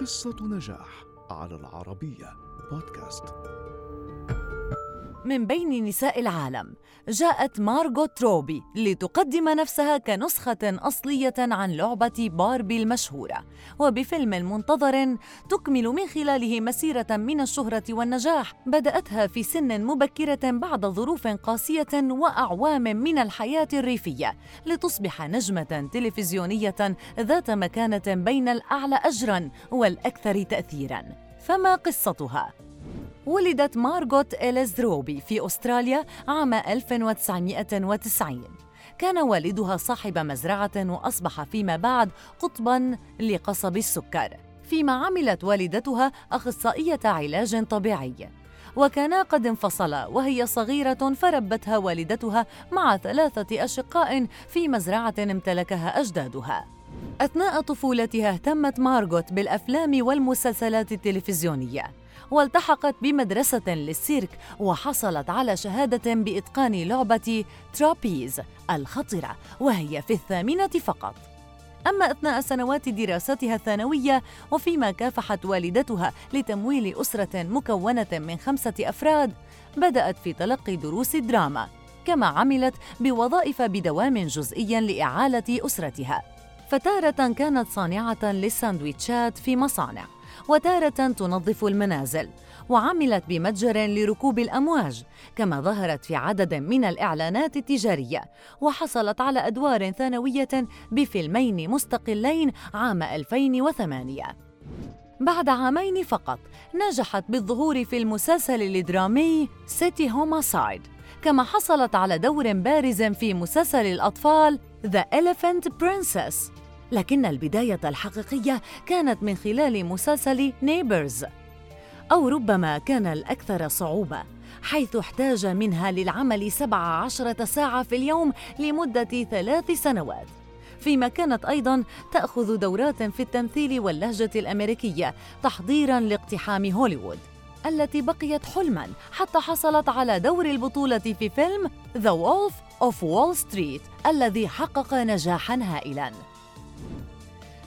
قصة نجاح على العربية بودكاست من بين نساء العالم. جاءت مارغوت روبي لتقدم نفسها كنسخة أصلية عن لعبة باربي المشهورة. وبفيلم منتظر تكمل من خلاله مسيرة من الشهرة والنجاح. بدأتها في سن مبكرة بعد ظروف قاسية وأعوام من الحياة الريفية لتصبح نجمة تلفزيونية ذات مكانة بين الأعلى أجراً والأكثر تأثيراً. فما قصتها؟ ولدت مارغوت إليز روبي في أستراليا عام 1990 كان والدها صاحب مزرعة وأصبح فيما بعد قطباً لقصب السكر. فيما عملت والدتها أخصائية علاج طبيعي. وكانا قد انفصلا وهي صغيرة فربتها والدتها مع ثلاثة أشقاء في مزرعة امتلكها أجدادها. أثناء طفولتها اهتمت مارغوت بالأفلام والمسلسلات التلفزيونية. والتحقت بمدرسة للسيرك وحصلت على شهادة بإتقان لعبة ترابيز الخطرة وهي في الثامنة فقط. أما أثناء سنوات دراستها الثانوية وفيما كافحت والدتها لتمويل أسرة مكونة من خمسة أفراد بدأت في تلقي دروس الدراما كما عملت بوظائف بدوام جزئي لإعالة أسرتها. فتارة كانت صانعة للساندويتشات في مصانع. وتارة تنظف المنازل وعملت بمتجر لركوب الأمواج كما ظهرت في عدد من الإعلانات التجارية وحصلت على أدوار ثانوية بفيلمين مستقلين عام 2008 بعد عامين فقط نجحت بالظهور في المسلسل الدرامي سيتي هوماسايد كما حصلت على دور بارز في مسلسل الأطفال The Elephant Princess. لكن البداية الحقيقية كانت من خلال مسلسل Neighbours أو ربما كان الأكثر صعوبة حيث احتاج منها للعمل 17 ساعة في اليوم لمدة ثلاث سنوات. فيما كانت أيضا تأخذ دورات في التمثيل واللهجة الأمريكية تحضيرا لاقتحام هوليوود التي بقيت حلما حتى حصلت على دور البطولة في فيلم The Wolf of Wall Street الذي حقق نجاحا هائلا.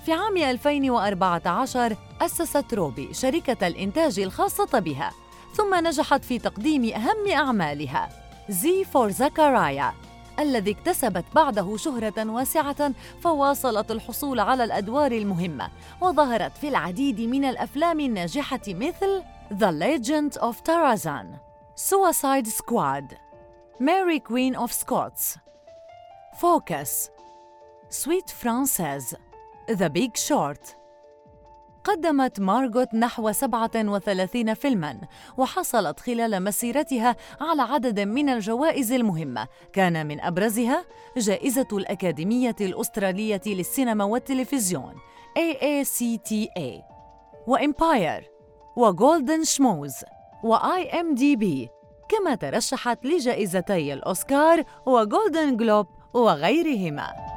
في عام 2014 أسست روبي شركة الإنتاج الخاصة بها ثم نجحت في تقديم أهم أعمالها زي فور زكرايا الذي اكتسبت بعده شهرة واسعة فواصلت الحصول على الأدوار المهمة وظهرت في العديد من الأفلام الناجحة مثل The Legend of Tarzan Suicide Squad Mary Queen of Scots Focus Sweet Frances The Big Short قدمت مارغوت نحو 37 فيلماً وحصلت خلال مسيرتها على عدد من الجوائز المهمة. كان من أبرزها جائزة الأكاديمية الأسترالية للسينما والتلفزيون AACTA وإمباير وجولدن شموز وآي إم دي بي كما ترشحت لجائزتي الأوسكار وجولدن جلوب وغيرهما.